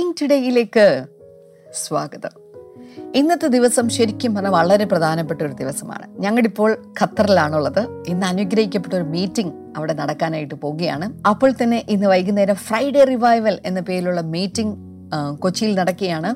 Blessing ടുഡേയിലേക്ക് സ്വാഗതം. ഇന്നത്തെ ദിവസം ശരിക്കും പറഞ്ഞാൽ വളരെ പ്രധാനപ്പെട്ട ഒരു ദിവസമാണ്. ഞങ്ങളിപ്പോൾ ഖത്തറിലാണുള്ളത്. ഇന്ന് അനുഗ്രഹിക്കപ്പെട്ട ഒരു മീറ്റിംഗ് അവിടെ നടക്കാനായിട്ട് പോവുകയാണ്. അപ്പോൾ തന്നെ ഇന്ന് വൈകുന്നേരം ഫ്രൈഡേ റിവൈവൽ എന്ന പേരിലുള്ള മീറ്റിംഗ് കൊച്ചിയിൽ നടക്കുകയാണ്.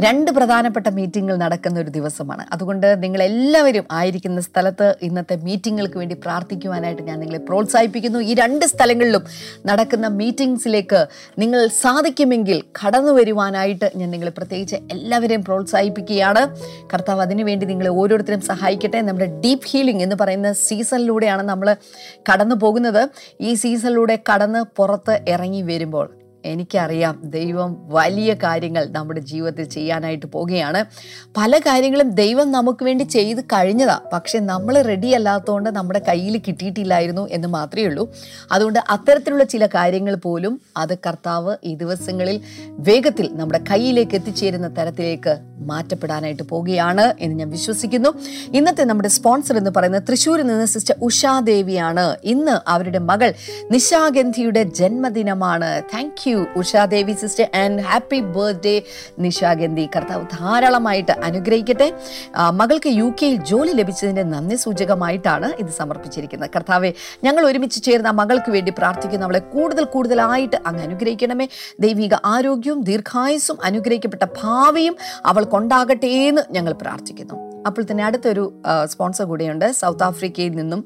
രണ്ട് പ്രധാനപ്പെട്ട മീറ്റിങ്ങുകൾ നടക്കുന്ന ഒരു ദിവസമാണ്. അതുകൊണ്ട് നിങ്ങൾ എല്ലാവരും ആയിരിക്കുന്ന സ്ഥലത്ത് ഇന്നത്തെ മീറ്റിങ്ങുകൾക്ക് വേണ്ടി പ്രാർത്ഥിക്കുവാനായിട്ട് ഞാൻ നിങ്ങളെ പ്രോത്സാഹിപ്പിക്കുന്നു. ഈ രണ്ട് സ്ഥലങ്ങളിലും നടക്കുന്ന മീറ്റിംഗ്സിലേക്ക് നിങ്ങൾ സാധിക്കുമെങ്കിൽ കടന്നു വരുവാനായിട്ട് ഞാൻ നിങ്ങളെ പ്രത്യേകിച്ച് എല്ലാവരെയും പ്രോത്സാഹിപ്പിക്കുകയാണ്. കർത്താവ് അതിനുവേണ്ടി നിങ്ങളെ ഓരോരുത്തരും സഹായിക്കട്ടെ. നമ്മുടെ ഡീപ്പ് ഹീലിംഗ് എന്ന് പറയുന്ന സീസണിലൂടെയാണ് നമ്മൾ കടന്നു പോകുന്നത്. ഈ സീസണിലൂടെ കടന്ന് പുറത്ത് ഇറങ്ങി വരുമ്പോൾ എനിക്കറിയാം ദൈവം വലിയ കാര്യങ്ങൾ നമ്മുടെ ജീവിതത്തിൽ ചെയ്യാനായിട്ട് പോവുകയാണ്. പല കാര്യങ്ങളും ദൈവം നമുക്ക് വേണ്ടി ചെയ്ത് കഴിഞ്ഞതാ. പക്ഷെ നമ്മൾ റെഡി അല്ലാത്തതുകൊണ്ട് നമ്മുടെ കയ്യിൽ കിട്ടിയിട്ടില്ലായിരുന്നു എന്ന് മാത്രമേ ഉള്ളൂ. അതുകൊണ്ട് അത്തരത്തിലുള്ള ചില കാര്യങ്ങൾ പോലും അത് കർത്താവ് ഈ ദിവസങ്ങളിൽ വേഗത്തിൽ നമ്മുടെ കയ്യിലേക്ക് എത്തിച്ചേരുന്ന തരത്തിലേക്ക് മാറ്റപ്പെടാനായിട്ട് പോവുകയാണ് എന്ന് ഞാൻ വിശ്വസിക്കുന്നു. ഇന്നത്തെ നമ്മുടെ സ്പോൺസർ എന്ന് പറയുന്നത് തൃശ്ശൂരിൽ നിന്ന് സിസ്റ്റർ ഉഷാദേവിയാണ്. ഇന്ന് അവരുടെ മകൾ നിശാഗന്ധിയുടെ ജന്മദിനമാണ്. Thank you Ushadevi sister and happy birthday Nishagandhi കർത്താവ് ധാരാളമായിട്ട് അനുഗ്രഹിക്കട്ടെ. മകൾക്ക് യു കെയിൽ ജോലി ലഭിച്ചതിന്റെ നന്ദി സൂചകമായിട്ടാണ് ഇത് സമർപ്പിച്ചിരിക്കുന്നത്. കർത്താവെ ഞങ്ങൾ ഒരുമിച്ച് ചേർന്ന മകൾക്ക് വേണ്ടി പ്രാർത്ഥിക്കുന്ന. അവളെ കൂടുതൽ കൂടുതലായിട്ട് അങ്ങ് അനുഗ്രഹിക്കണമേ. ദൈവിക ആരോഗ്യവും ദീർഘായുസ്സും അനുഗ്രഹിക്കപ്പെട്ട ഭാവിയും അവൾക്കുണ്ടാകട്ടെ എന്ന് ഞങ്ങൾ പ്രാർത്ഥിക്കുന്നു. അപ്പോൾ തന്നെ അടുത്തൊരു സ്പോൺസർ കൂടിയുണ്ട്. സൗത്ത് ആഫ്രിക്കയിൽ നിന്നും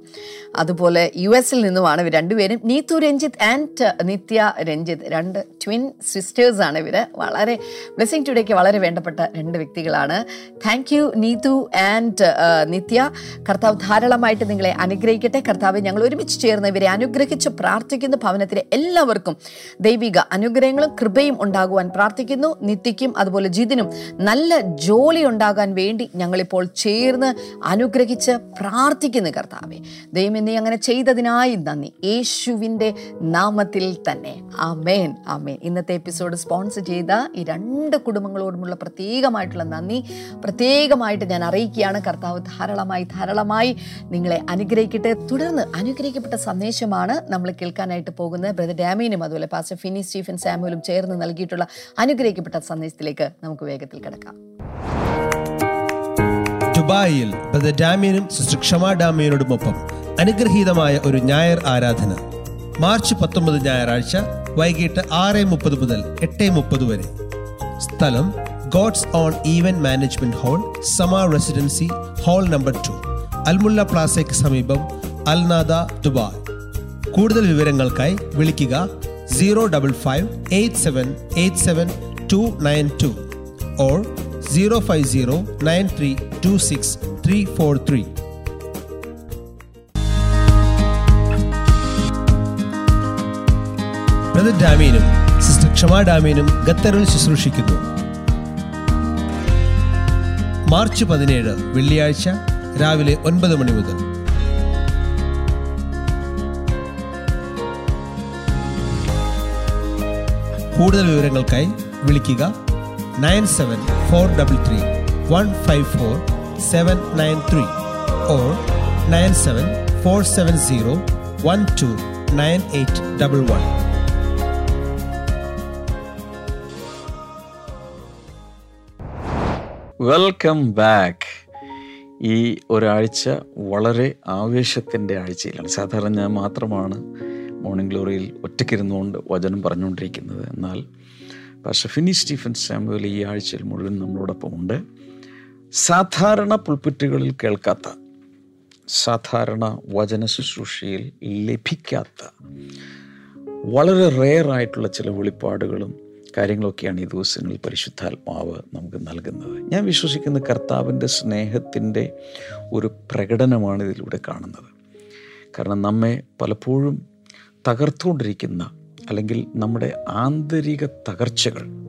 അതുപോലെ യു എസിൽ നിന്നുമാണ് രണ്ടുപേരും. നീതു രഞ്ജിത്ത് ആൻഡ് നിത്യ രഞ്ജിത്ത്. രണ്ട് ട്വിൻ സിസ്റ്റേഴ്സാണ് ഇവർ വളരെ ബ്ലെസ്സിങ് ടുഡേക്ക് വളരെ വേണ്ടപ്പെട്ട രണ്ട് വ്യക്തികളാണ്. Thank you Neethu and Nithya കർത്താവ് ധാരാളമായിട്ട് നിങ്ങളെ അനുഗ്രഹിക്കട്ടെ. കർത്താവ് ഞങ്ങൾ ഒരുമിച്ച് ചേർന്ന് ഇവരെ അനുഗ്രഹിച്ച് പ്രാർത്ഥിക്കുന്നു. ഭവനത്തിലെ എല്ലാവർക്കും ദൈവിക അനുഗ്രഹങ്ങളും കൃപയും ഉണ്ടാകുവാൻ പ്രാർത്ഥിക്കുന്നു. നിത്യയ്ക്കും അതുപോലെ ജിതിനും നല്ല ജോലി ഉണ്ടാകാൻ വേണ്ടി ഞങ്ങളിപ്പോൾ ചേർന്ന് അനുഗ്രഹിച്ച് പ്രാർത്ഥിക്കുന്നു കർത്താവെ. ദൈവം എന്നെ അങ്ങനെ ചെയ്തതിനായി നന്ദി. യേശുവിന്റെ നാമത്തിൽ തന്നെ. ആമേൻ. ആമേൻ ഇന്നത്തെ എപ്പിസോഡ് സ്പോൺസർ ചെയ്ത ഈ രണ്ട് കുടുംബങ്ങളോടുമുള്ള പ്രത്യേകമായിട്ടുള്ള നന്ദി. പ്രത്യേകമായിട്ട് ഞാൻ അറിയിക്കുകയാണ്. കർത്താവ് ധാരാളമായി ധാരാളമായി നിങ്ങളെ അനുഗ്രഹിക്കട്ടെ. തുടർന്ന് അനുഗ്രഹിക്കപ്പെട്ട സന്ദേശമാണ് നമ്മൾ കേൾക്കാനായിട്ട് പോകുന്നത്. ബ്രദർ ഡാമീനും അതുപോലെ പാസ്റ്റർ ഫിനി സ്റ്റീഫൻ സാമുവലും ചേർന്ന് നൽകിയിട്ടുള്ള അനുഗ്രഹിക്കപ്പെട്ട സന്ദേശത്തിലേക്ക് നമുക്ക് വേഗത്തിൽ കിടക്കാം. ദുബായിൽ ബ്രദർ ഡാമിയനും സിസ്റ്റർ ക്ഷമ ഡാമിയനോടുമൊപ്പം അനുഗ്രഹീതമായ ഒരു ഞായർ ആരാധന. മാർച്ച് പത്തൊമ്പത് ഞായറാഴ്ച വൈകിട്ട് ആറ് മുപ്പത് മുതൽ എട്ട് മുപ്പത് വരെ. സ്ഥലം God's own event management hall Sama residency hall number two Al Mulla പ്ലാസയ്ക്ക് സമീപം അൽനാദ ദുബായ്. കൂടുതൽ വിവരങ്ങൾക്കായി വിളിക്കുക zero double five eight seven eight seven two nine two or zero five zero nine three two six three four three. Brother ഡാമീനും sister Kshama ഡാമീനും ഖത്തറിൽ ശുശ്രൂഷിക്കുന്നു. March പതിനേഴ് വെള്ളിയാഴ്ച രാവിലെ ഒൻപത് മണി മുതൽ. കൂടുതൽ വിവരങ്ങൾക്കായി വിളിക്കുക nine seven four double three one five four seven nine three or nine seven four seven zero one two nine eight double one. Welcome back ഈ ഒരാഴ്ച വളരെ ആവേശത്തിന്റെ ആഴ്ചയിലാണ്. സാധാരണ ഞാൻ മാത്രമാണ് മോർണിംഗ് ഗ്ലോറിയിൽ ഒറ്റയ്ക്കിരുന്നുകൊണ്ട് വചനം പറഞ്ഞുകൊണ്ടിരിക്കുന്നത്. എന്നാൽ പക്ഷെ ഫിനി സ്റ്റീഫൻ സാമുവൽ ഈ ആഴ്ചയിൽ മുഴുവൻ നമ്മളോടൊപ്പം ഉണ്ട്. സാധാരണ പുൽപ്പറ്റുകളിൽ കേൾക്കാത്ത സാധാരണ വചന ശുശ്രൂഷയിൽ ലഭിക്കാത്ത വളരെ റെയർ ആയിട്ടുള്ള ചില വെളിപ്പാടുകളും കാര്യങ്ങളൊക്കെയാണ് ഈ ദിവസങ്ങളിൽ പരിശുദ്ധാത്മാവ് നമുക്ക് നൽകുന്നത്. ഞാൻ വിശ്വസിക്കുന്ന കർത്താവിന്റെ സ്നേഹത്തിന്റെ ഒരു പ്രകടനമാണ് ഇതിലൂടെ കാണുന്നത്. കാരണം നമ്മെ പലപ്പോഴും തകർത്തുകൊണ്ടിരിക്കുന്ന അല്ലെങ്കിൽ നമ്മുടെ ആന്തരിക തകർച്ചകൾ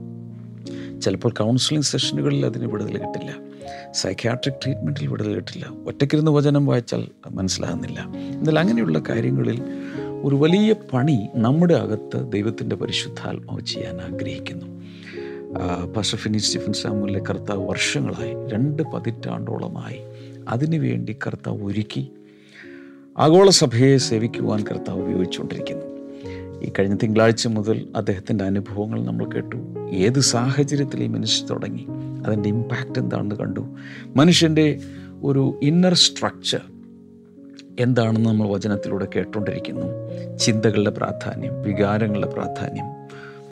ചിലപ്പോൾ കൗൺസിലിംഗ് സെഷനുകളിൽ അതിന് വിടുതൽ കിട്ടില്ല സൈക്യാട്രിക് ട്രീറ്റ്മെന്റിൽ വിടുതൽ കിട്ടില്ല ഒറ്റയ്ക്കിരുന്ന് വചനം വായിച്ചാൽ മനസ്സിലാകുന്നില്ല. എന്നാൽ അങ്ങനെയുള്ള കാര്യങ്ങളിൽ ഒരു വലിയ പണി നമ്മുടെ അകത്ത് ദൈവത്തിന്റെ പരിശുദ്ധാത്മാവ് ചെയ്യാൻ ആഗ്രഹിക്കുന്നു. പാസ്റ്റർ ഫിനി സ്റ്റീഫൻ സാമുലിലെ കർത്താവ് വർഷങ്ങളായി രണ്ട് പതിറ്റാണ്ടോളമായി അതിനുവേണ്ടി കർത്താവ് ഒരുക്കി ആഗോള സഭയെ സേവിക്കുവാൻ കർത്താവ് ഉപയോഗിച്ചുകൊണ്ടിരിക്കുന്നു. ഈ കഴിഞ്ഞ തിങ്കളാഴ്ച മുതൽ അദ്ദേഹത്തിന്റെ അനുഭവങ്ങൾ നമ്മൾ കേട്ടു. ഏത് സാഹചര്യത്തിൽ ഈ മനുഷ്യൻ തുടങ്ങി. അതിന്റെ ഇമ്പാക്റ്റ് എന്താണെന്ന് കണ്ടു. മനുഷ്യന്റെ ഒരു ഇന്നർ സ്ട്രക്ചർ എന്താണെന്ന് നമ്മൾ വചനത്തിലൂടെ കേട്ടുകൊണ്ടിരിക്കുന്നു ചിന്തകളുടെ പ്രാധാന്യം വികാരങ്ങളുടെ പ്രാധാന്യം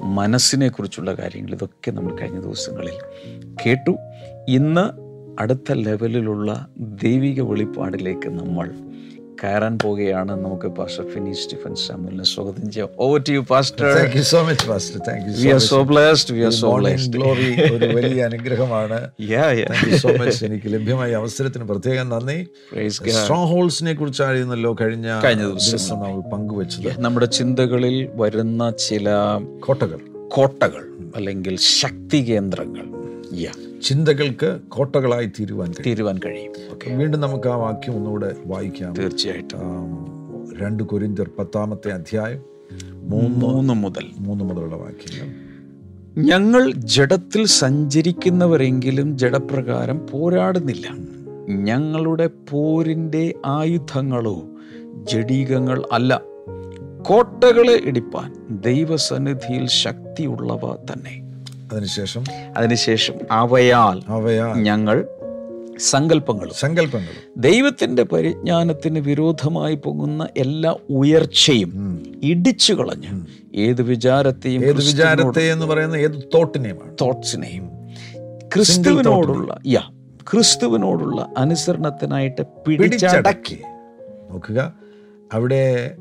മനസ്സിനെക്കുറിച്ചുള്ള കാര്യങ്ങൾ ഇതൊക്കെ നമ്മൾ കഴിഞ്ഞ ദിവസങ്ങളിൽ കേട്ടു. ഇന്ന് അടുത്ത ലെവലിലുള്ള ദൈവിക വെളിപ്പാടിലേക്ക് നമ്മൾ കയറാൻ പോവുകയാണ് നമുക്ക് പാസ്റ്റർ ഫിനി സ്റ്റീഫൻ സാമുലിനെ സ്വാഗതം ചെയ്യാം over to you pastor Thank you so much, Pastor. Thank you so we are. So blessed we are so blessed glory ഒരു വലിയ അനുഗ്രഹമാണ്. Yeah yeah Thank you so much. എനിക്ക് ലഭ്യമായ അവസരത്തിന് പ്രത്യേകം നന്ദി. പ്രൈസ് ഗോഡ് സ്ട്രോങ് ഹോൾസിനെ കുറിച്ചായിരുന്നല്ലോ കഴിഞ്ഞ കഴിഞ്ഞ ദിവസം. ദിവസം നമ്മൾ പങ്കുവച്ചത്. നമ്മുടെ ചിന്തകളിൽ വരുന്ന ചില കോട്ടകൾ. കോട്ടകൾ അല്ലെങ്കിൽ ശക്തി കേന്ദ്രങ്ങൾ. യാ ചിന്തകൾക്ക് കോട്ടകളായി തീരുവാൻ കഴിയും. തീരുവാൻ കഴിയും. വീണ്ടും നമുക്ക് ആ വാക്യം ഒന്നുകൂടെ വായിക്കാം. തീർച്ചയായിട്ടും. രണ്ട് കൊരിന്ത്യർ പത്താമത്തെ അധ്യായം മൂന്ന് മുതൽ. മൂന്ന് മുതലുള്ള വാക്യങ്ങൾ. ഞങ്ങൾ ജഡത്തിൽ സഞ്ചരിക്കുന്നവരെങ്കിലും ജഡപ്രകാരം പോരാടുന്നില്ല. ഞങ്ങളുടെ പോരിന്റെ ആയുധങ്ങളോ ജഡീകങ്ങൾ അല്ല. കോട്ടകളെ ഇടിപ്പാൻ ദൈവസന്നിധിയിൽ ശക്തിയുള്ളവ തന്നെ. അതിനുശേഷം? അതിനുശേഷം അവയാൽ അവയാൽ ഞങ്ങൾ സങ്കല്പങ്ങളും സങ്കല്പങ്ങൾ ദൈവത്തിന്റെ പരിജ്ഞാനത്തിന് വിരോധമായി പോകുന്ന എല്ലാ ഉയർച്ചയും ഇടിച്ചു കളഞ്ഞ് ഏത് വിചാരത്തെയും ഏത് വിചാരത്തെ എന്ന് പറയുന്ന ഏത് തോട്ടിനെയുമാണ്? തോട്ട്സിനെയും ക്രിസ്തുവിനോടുള്ള യാ ക്രിസ്തുവിനോടുള്ള അനുസരണത്തിനായിട്ട് പിടിച്ചടക്കി. പിടിച്ചടക്കി. നോക്കുക. അവിടെ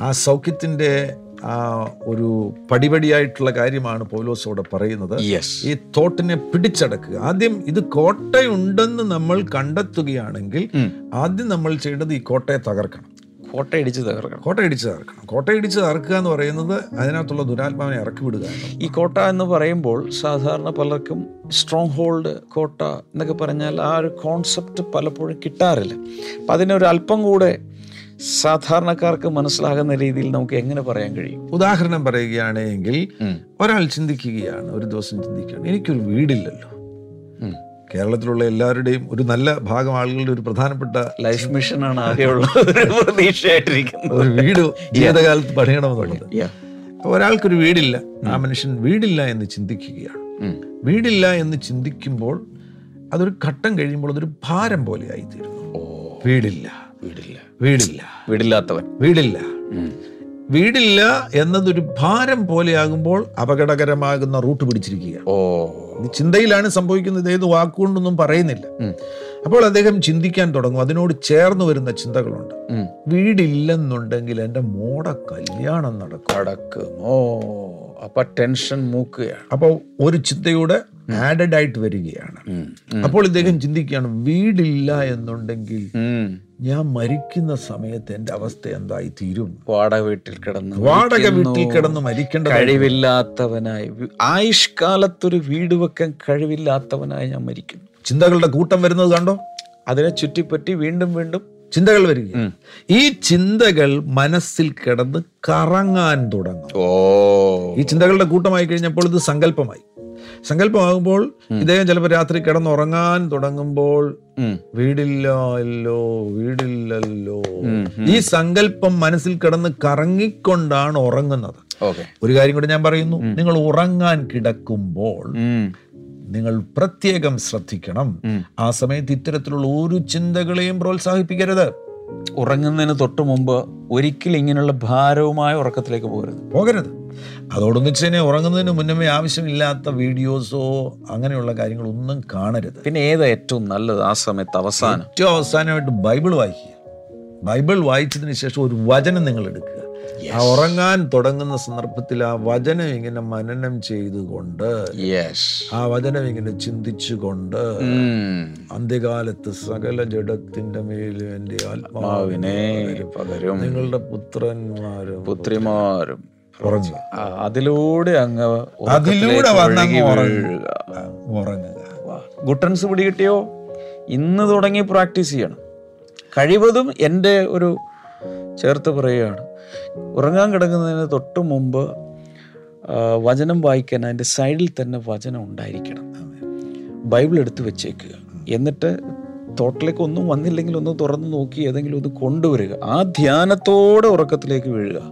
ആ സൗഖ്യത്തിന്റെ ആ ഒരു പടിപടിയായിട്ടുള്ള കാര്യമാണ് പൗലോസ് അവിടെ പറയുന്നത്. ഈ തോട്ടിനെ പിടിച്ചടക്കുക. ആദ്യം ഇത് കോട്ടയുണ്ടെന്ന് നമ്മൾ കണ്ടെത്തുകയാണെങ്കിൽ ആദ്യം നമ്മൾ ചെയ്യേണ്ടത് ഈ കോട്ടയെ തകർക്കണം. കോട്ടയടിച്ച് തകർക്കണം. കോട്ട ഇടിച്ച് തകർക്കണം. കോട്ട ഇടിച്ച് തകർക്കുക എന്ന് പറയുന്നത് അതിനകത്തുള്ള ദുരാത്മാവിനെ ഇറക്കി വിടുക ഈ കോട്ട എന്ന് പറയുമ്പോൾ സാധാരണ പലർക്കും സ്ട്രോങ് ഹോൾഡ് കോട്ട എന്നൊക്കെ പറഞ്ഞാൽ ആ ഒരു കോൺസെപ്റ്റ് പലപ്പോഴും കിട്ടാറില്ല. അപ്പം അതിനൊരു അല്പം കൂടെ സാധാരണക്കാർക്ക് മനസ്സിലാകുന്ന രീതിയിൽ നമുക്ക് എങ്ങനെ പറയാൻ കഴിയും? ഉദാഹരണം പറയുകയാണെങ്കിൽ. ഒരാൾ ചിന്തിക്കുകയാണ് ഒരു ദിവസം ചിന്തിക്കുകയാണ്. എനിക്കൊരു വീടില്ലല്ലോ. കേരളത്തിലുള്ള എല്ലാവരുടെയും ഒരു നല്ല ഭാഗം ആളുകളുടെ ഒരു പ്രധാനപ്പെട്ട ലൈഫ് മിഷനാണ് ആകെയുള്ള ഒരു വീട് ജീവിതകാലത്ത് പണിയണമെന്നുള്ളത്. ഒരാൾക്കൊരു വീടില്ല. ആ മനുഷ്യൻ വീടില്ല എന്ന് ചിന്തിക്കുകയാണ്. വീടില്ല എന്ന് ചിന്തിക്കുമ്പോൾ അതൊരു ഘട്ടം കഴിയുമ്പോൾ അതൊരു ഭാരം പോലെ ആയിത്തീരുന്നു വീടില്ല. വീടില്ല. വീടില്ല. വീടില്ലാത്തവൻ. വീടില്ല. വീടില്ല എന്നതൊരു ഭാരം പോലെയാകുമ്പോൾ അപകടകരമാകുന്ന റൂട്ട് പിടിച്ചിരിക്കുക ഓ. ചിന്തയിലാണ് സംഭവിക്കുന്നത്. ഏത് വാക്കുകൊണ്ടൊന്നും പറയുന്നില്ല. അപ്പോൾ അദ്ദേഹം ചിന്തിക്കാൻ തുടങ്ങും. അതിനോട് ചേർന്ന് വരുന്ന ചിന്തകളുണ്ട്. വീടില്ലെന്നുണ്ടെങ്കിൽ എന്റെ മോടെ കല്യാണം നടക്കും. ഓ അപ്പൊ ടെൻഷൻ മൂക്കുകയാണ്. അപ്പോൾ ഒരു ചിന്തയുടെ ആഡഡ് ആയിട്ട് വരികയാണ്. അപ്പോൾ ഇദ്ദേഹം ചിന്തിക്കുകയാണ് വീടില്ല എന്നുണ്ടെങ്കിൽ. ഞാൻ മരിക്കുന്ന സമയത്ത് എന്റെ അവസ്ഥ എന്തായി തീരും വാടക വീട്ടിൽ കിടന്ന് വാടക വീട്ടിൽ കിടന്ന് മരിക്കേണ്ട കഴിവില്ലാത്തവനായി. ആയുഷ്കാലത്തൊരു വീട് വെക്കാൻ കഴിവില്ലാത്തവനായി ഞാൻ മരിക്കും ചിന്തകളുടെ കൂട്ടം വരുന്നത് കണ്ടോ? അതിനെ ചുറ്റിപ്പറ്റി വീണ്ടും വീണ്ടും ചിന്തകൾ വരിക ഈ ചിന്തകൾ മനസ്സിൽ കിടന്ന് കറങ്ങാൻ തുടങ്ങും. ഓ. ഈ ചിന്തകളുടെ കൂട്ടമായി കഴിഞ്ഞപ്പോൾ ഇത് സങ്കല്പമായി. സങ്കല്പമാകുമ്പോൾ ഇദ്ദേഹം ചിലപ്പോൾ രാത്രി കിടന്നുറങ്ങാൻ തുടങ്ങുമ്പോൾ വീടില്ലല്ലോ. വീടില്ലല്ലോ ഈ സങ്കല്പം മനസ്സിൽ കിടന്ന് കറങ്ങിക്കൊണ്ടാണ് ഉറങ്ങുന്നത്. ഓക്കെ. ഒരു കാര്യം കൂടി ഞാൻ പറയുന്നു നിങ്ങൾ ഉറങ്ങാൻ കിടക്കുമ്പോൾ നിങ്ങൾ പ്രത്യേകം ശ്രദ്ധിക്കണം. ആ സമയത്ത് ഇത്തരത്തിലുള്ള ഒരു ചിന്തകളെയും പ്രോത്സാഹിപ്പിക്കരുത്. ഉറങ്ങുന്നതിന് തൊട്ട് മുമ്പ് ഒരിക്കലും ഇങ്ങനെയുള്ള ഭാരവുമായ ഉറക്കത്തിലേക്ക് പോകരുത്. പോകരുത്. അതോടൊന്നിച്ച് തന്നെ ഉറങ്ങുന്നതിന് മുന്നമേ ആവശ്യമില്ലാത്ത വീഡിയോസോ അങ്ങനെയുള്ള കാര്യങ്ങളൊന്നും കാണരുത്. പിന്നെ ഏതാ ഏറ്റവും നല്ലത് ആ സമയത്ത് അവസാനം? ഏറ്റവും അവസാനമായിട്ട് ബൈബിൾ വായിക്കുക. ബൈബിൾ വായിച്ചതിന് ശേഷം ഒരു വചനം നിങ്ങൾ എടുക്കുക. ഉറങ്ങാൻ തുടങ്ങുന്ന സന്ദർഭത്തിൽ ആ വചനം ഇങ്ങനെ മനനം ചെയ്തുകൊണ്ട് ആ വചനം ഇങ്ങനെ ചിന്തിച്ചുകൊണ്ട് അന്ത്യകാലത്ത് സകല ജഡത്തിന്റെ മേലും എന്റെ ആത്മാവിനെ പകരും. നിങ്ങളുടെ പുത്രന്മാരും പുത്രിമാരും. ഉറങ്ങുക. അതിലൂടെ അങ്ങ് അതിലൂടെ ഉറങ്ങുക. ഗുട്ടൻസ് പിടികിട്ടിയോ? ഇന്ന് തുടങ്ങി പ്രാക്ടീസ് ചെയ്യണം. കഴിവതും എന്റെ ഒരു ചേർത്ത് പറയുകയാണ്. ഉറങ്ങാൻ കിടക്കുന്നതിന് തൊട്ട് മുമ്പ് വചനം വായിക്കാൻ അതിന്റെ സൈഡിൽ തന്നെ വചനം ഉണ്ടായിരിക്കണം. ബൈബിൾ എടുത്ത് വെച്ചേക്കുക. എന്നിട്ട് തോട്ടിലേക്ക് ഒന്നും വന്നില്ലെങ്കിൽ ഒന്ന് തുറന്ന് നോക്കി ഏതെങ്കിലും ഒന്ന് കൊണ്ടുവരിക. ആ ധ്യാനത്തോടെ ഉറക്കത്തിലേക്ക് വീഴുക.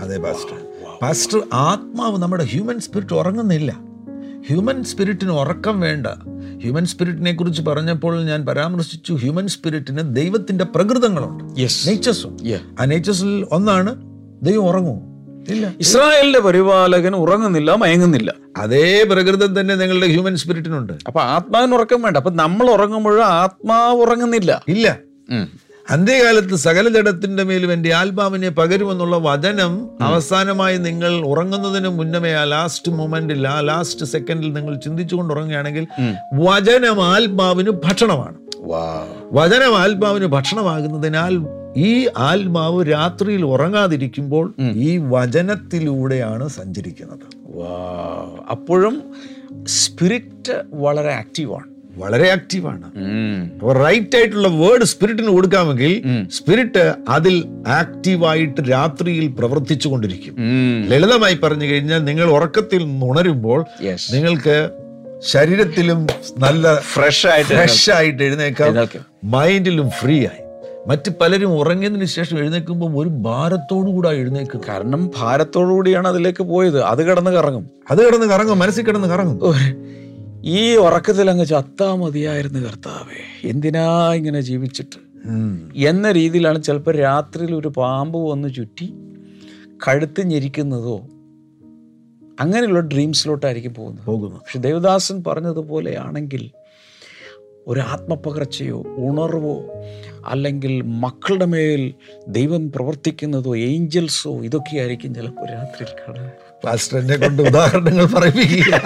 അതെ പാസ്റ്റർ. പാസ്റ്റർ ആത്മാവ് നമ്മുടെ ഹ്യൂമൻ സ്പിരിറ്റ് ഉറങ്ങുന്നില്ല. ഹ്യൂമൻ സ്പിരിറ്റിന് ഉറക്കം വേണ്ട. ഹ്യൂമൻ സ്പിരിറ്റിനെ കുറിച്ച് പറഞ്ഞപ്പോൾ ഞാൻ പരാമർശിച്ചു. ഹ്യൂമൻ സ്പിരിറ്റിന് ദൈവത്തിന്റെ പ്രകൃതങ്ങളുണ്ട്. ആ നേച്ചേഴ്സിൽ ഒന്നാണ് ദൈവം ഉറങ്ങുമോ ഇല്ല. ഇസ്രായേലിന്റെ പരിപാലകൻ ഉറങ്ങുന്നില്ല മയങ്ങുന്നില്ല. അതേ പ്രകൃതം തന്നെ നിങ്ങളുടെ ഹ്യൂമൻ സ്പിരിറ്റിനുണ്ട് അപ്പൊ ആത്മാവിന് ഉറക്കം വേണ്ട. അപ്പൊ നമ്മൾ ഉറങ്ങുമ്പോഴും ആത്മാവ് ഉറങ്ങുന്നില്ല. ഇല്ല. അന്ത്യകാലത്ത് സകല ജഡത്തിന്റെ മേലും എന്റെ ആത്മാവിനെ പകരുമെന്നുള്ള വചനം അവസാനമായി നിങ്ങൾ ഉറങ്ങുന്നതിന് മുന്നമേ ആ ലാസ്റ്റ് മൊമെന്റിൽ ആ ലാസ്റ്റ് സെക്കൻഡിൽ നിങ്ങൾ ചിന്തിച്ചുകൊണ്ട് ഉറങ്ങുകയാണെങ്കിൽ വചനം ആത്മാവിന് ഭക്ഷണമാണ്. വചനം ആത്മാവിന് ഭക്ഷണമാകുന്നതിനാൽ ഈ ആത്മാവ് രാത്രിയിൽ ഉറങ്ങാതിരിക്കുമ്പോൾ ഈ വചനത്തിലൂടെയാണ് സഞ്ചരിക്കുന്നത്. അപ്പോഴും സ്പിരിറ്റ് വളരെ ആക്റ്റീവാണ് വളരെ ആക്റ്റീവാണ് അപ്പൊ റൈറ്റ് ആയിട്ടുള്ള വേർഡ് സ്പിരിറ്റിന് കൊടുക്കാമെങ്കിൽ സ്പിരിറ്റ് അതിൽ ആക്റ്റീവായിട്ട് രാത്രിയിൽ പ്രവർത്തിച്ചു കൊണ്ടിരിക്കും. ലളിതമായി പറഞ്ഞു കഴിഞ്ഞാൽ നിങ്ങൾ ഉറക്കത്തിൽ ഉണരുമ്പോൾ നിങ്ങൾക്ക് ശരീരത്തിലും നല്ല ഫ്രഷ് ആയിട്ട് ഫ്രഷ് ആയിട്ട് എഴുന്നേക്കാം. മൈൻഡിലും ഫ്രീ ആയി. മറ്റ് പലരും ഉറങ്ങിയതിന് ശേഷം എഴുന്നേൽക്കുമ്പോൾ ഒരു ഭാരത്തോടു കൂടെ എഴുന്നേക്കും കാരണം ഭാരത്തോടു കൂടിയാണ് അതിലേക്ക് പോയത്. അത് കിടന്ന് കറങ്ങും. അത് കിടന്ന് കറങ്ങും. മനസ്സിൽ കിടന്ന് കറങ്ങും. ഈ ഉറക്കത്തിൽ അങ്ങ് ചത്താ മതിയായിരുന്നു കർത്താവേ. എന്തിനാ ഇങ്ങനെ ജീവിച്ചിട്ട്. എന്ന രീതിയിലാണ് ചിലപ്പോൾ രാത്രിയിൽ ഒരു പാമ്പ് വന്ന് ചുറ്റി കഴുത്ത് ഞെരിക്കുന്നതോ അങ്ങനെയുള്ള ഡ്രീംസിലോട്ടായിരിക്കും പോകുന്നത്. പോകുന്നു പക്ഷെ ദേവദാസൻ പറഞ്ഞതുപോലെയാണെങ്കിൽ ഒരു ആത്മപകർച്ചയോ ഉണർവോ അല്ലെങ്കിൽ മക്കളുടെ മേൽ ദൈവം പ്രവർത്തിക്കുന്നതോ ഏഞ്ചൽസോ ഇതൊക്കെയായിരിക്കും ചിലപ്പോൾ രാത്രിയിൽ എന്നെ കൊണ്ട് ഉദാഹരണങ്ങൾ പറയിപ്പിക്കുക.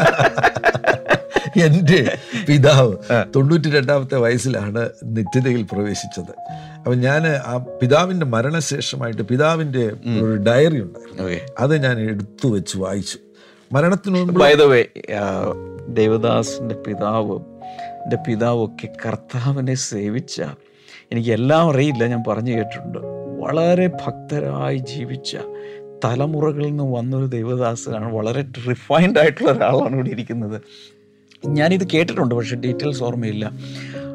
എന്റെ പിതാവ് തൊണ്ണൂറ്റി രണ്ടാമത്തെ വയസ്സിലാണ് നിത്യതയിൽ പ്രവേശിച്ചത്. അപ്പം ഞാൻ ആ പിതാവിന്റെ മരണശേഷമായിട്ട് പിതാവിന്റെ ഒരു ഡയറി ഉണ്ടായിരുന്നു. അത് ഞാൻ എടുത്തു വെച്ച് വായിച്ചു. മരണത്തിന് മുമ്പ് ബൈ ദ വേ ദേവദാസിന്റെ പിതാവ് എന്റെ പിതാവൊക്കെ കർത്താവിനെ സേവിച്ച എനിക്ക് എല്ലാം അറിയില്ല ഞാൻ പറഞ്ഞു കേട്ടിട്ടുണ്ട്. വളരെ ഭക്തരായി ജീവിച്ച തലമുറകളിൽ നിന്ന് വന്നൊരു ദേവദാസനാണ് വളരെ റിഫൈൻഡ് ആയിട്ടുള്ള ഒരാളാണ് ഇവിടെ ഇരിക്കുന്നത്. ഞാനിത് കേട്ടിട്ടുണ്ട് പക്ഷെ ഡീറ്റെയിൽസ് ഓർമ്മയില്ല.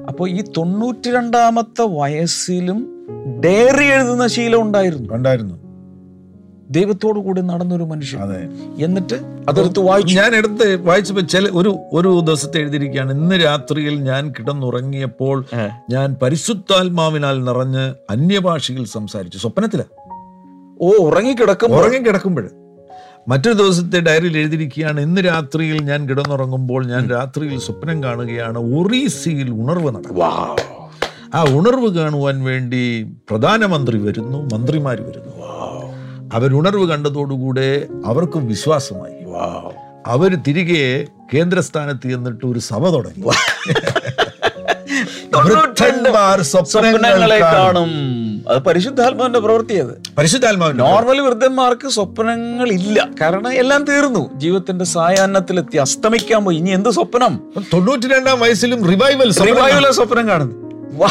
അപ്പോൾ ഈ തൊണ്ണൂറ്റി രണ്ടാമത്തെ വയസ്സിലും ഡയറി എഴുതുന്ന ശീലം ഉണ്ടായിരുന്നു. ഉണ്ടായിരുന്നു. ദൈവത്തോടു കൂടി നടന്നൊരു മനുഷ്യൻ. അതെ. എന്നിട്ട് അതെടുത്ത് വായിച്ചു. ഞാൻ എടുത്ത് വായിച്ചപ്പോൾ ചില ഒരു ഒരു ദിവസത്തെ എഴുതിയിരിക്കുകയാണ്. ഇന്ന് രാത്രിയിൽ ഞാൻ കിടന്നുറങ്ങിയപ്പോൾ. ഞാൻ പരിശുദ്ധാത്മാവിനാൽ നിറഞ്ഞ് അന്യഭാഷയിൽ സംസാരിച്ചു. സ്വപ്നത്തില. ഓ ഉറങ്ങിക്കിടക്കും ഉറങ്ങി കിടക്കുമ്പോൾ മറ്റൊരു ദിവസത്തെ ഡയറിയിൽ എഴുതിയിരിക്കുകയാണ് ഇന്ന് രാത്രിയിൽ ഞാൻ കിടന്നുറങ്ങുമ്പോൾ ഞാൻ രാത്രിയിൽ സ്വപ്നം കാണുകയാണ് ഒറീസയിൽ ഉണർവ് നടക്കും. ആ ഉണർവ് കാണുവാൻ വേണ്ടി പ്രധാനമന്ത്രി വരുന്നു മന്ത്രിമാർ വരുന്നു. അവരുണർവ് കണ്ടതോടുകൂടെ അവർക്കും വിശ്വാസമായി. അവർ തിരികെ കേന്ദ്രസ്ഥാനത്ത് ചെന്നിട്ട് ഒരു സഭ തുടങ്ങി. സ്വപ്നങ്ങളെ കാണും. അത് പരിശുദ്ധാത്മാവിന്റെ പ്രവൃത്തിയത് പരിശുദ്ധാത്മാവ് നോർമലി വൃദ്ധന്മാർക്ക് സ്വപ്നങ്ങൾ ഇല്ല കാരണം എല്ലാം തീർന്നു. ജീവിതത്തിന്റെ സായാഹ്നത്തിലെത്തി അസ്തമിക്കാൻ പോയി. ഇനി എന്ത് സ്വപ്നം? തൊണ്ണൂറ്റി രണ്ടാം വയസ്സിലും റിവൈവൽ റിവൈവൽ സ്വപ്നം കാണുന്നു. വാ.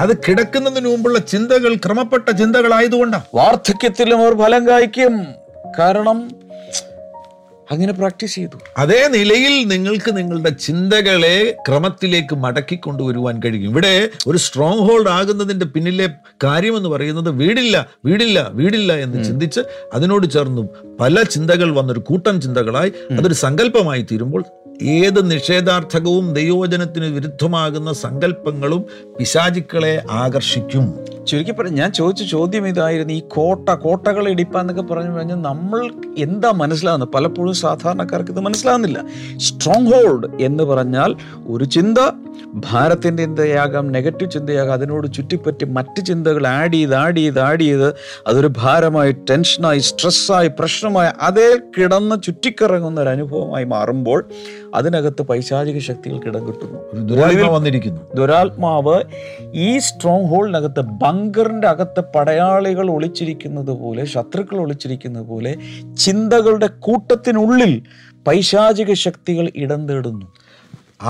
അത് കിടക്കുന്നതിന് മുമ്പുള്ള ചിന്തകൾ ക്രമപ്പെട്ട ചിന്തകളായതുകൊണ്ടാണ് വാർദ്ധക്യത്തിലും അവർ ഫലം കായ്ക്കും. കാരണം അങ്ങനെ പ്രാക്ടീസ് ചെയ്തു. അതേ നിലയിൽ നിങ്ങൾക്ക് നിങ്ങളുടെ ചിന്തകളെ ക്രമത്തിലേക്ക് മടക്കി കൊണ്ടുവരുവാൻ കഴിയും. ഇവിടെ ഒരു സ്ട്രോങ് ഹോൾഡ് ആകുന്നതിന്റെ പിന്നിലെ കാര്യം എന്ന് പറയുന്നത് വീടില്ല വീടില്ല വീടില്ല എന്ന് ചിന്തിച്ച് അതിനോട് ചേർന്നും പല ചിന്തകൾ വന്നൊരു കൂട്ടം ചിന്തകളായി അതൊരു സങ്കല്പമായി തീരുമ്പോൾ ഏത് നിഷേധാർത്ഥകവും ദൈവവചനത്തിന് വിരുദ്ധമാകുന്ന സങ്കല്പങ്ങളും പിശാചിക്കളെ ആകർഷിക്കും. ചുരുക്കി പറഞ്ഞു ഞാൻ ചോദിച്ച ചോദ്യം ഇതായിരുന്നു ഈ കോട്ട കോട്ടകൾ ഇടിപ്പാന്നൊക്കെ പറഞ്ഞു കഴിഞ്ഞാൽ നമ്മൾ എന്താ മനസ്സിലാകുന്നത് പലപ്പോഴും സാധാരണക്കാർക്ക് ഇത് മനസ്സിലാകുന്നില്ല സ്ട്രോങ് ഹോൾഡ് എന്ന് പറഞ്ഞാൽ ഒരു ചിന്ത ഭാരത്തിന്റെ ചിന്തയാകാം നെഗറ്റീവ് ചിന്തയാകാം അതിനോട് ചുറ്റിപ്പറ്റി മറ്റ് ചിന്തകൾ ആഡ് ചെയ്ത് ആഡ് ചെയ്ത് ആഡ് ചെയ്ത് അതൊരു ഭാരമായി ടെൻഷനായി സ്ട്രെസ്സായി പ്രശ്നമായി അതേ കിടന്ന് ചുറ്റിക്കറങ്ങുന്ന ഒരു അനുഭവമായി മാറുമ്പോൾ അതിനകത്ത് പൈശാചിക ശക്തികൾക്ക് ഇടം കിട്ടുന്നു. ദുരാത്മാവ് ഈ സ്ട്രോങ് ഹോളിനകത്ത് ബങ്കറിന്റെ അകത്ത് പടയാളികൾ ഒളിച്ചിരിക്കുന്നത് പോലെ ശത്രുക്കൾ ഒളിച്ചിരിക്കുന്നത് പോലെ ചിന്തകളുടെ കൂട്ടത്തിനുള്ളിൽ പൈശാചിക ശക്തികൾ ഇടം തേടുന്നു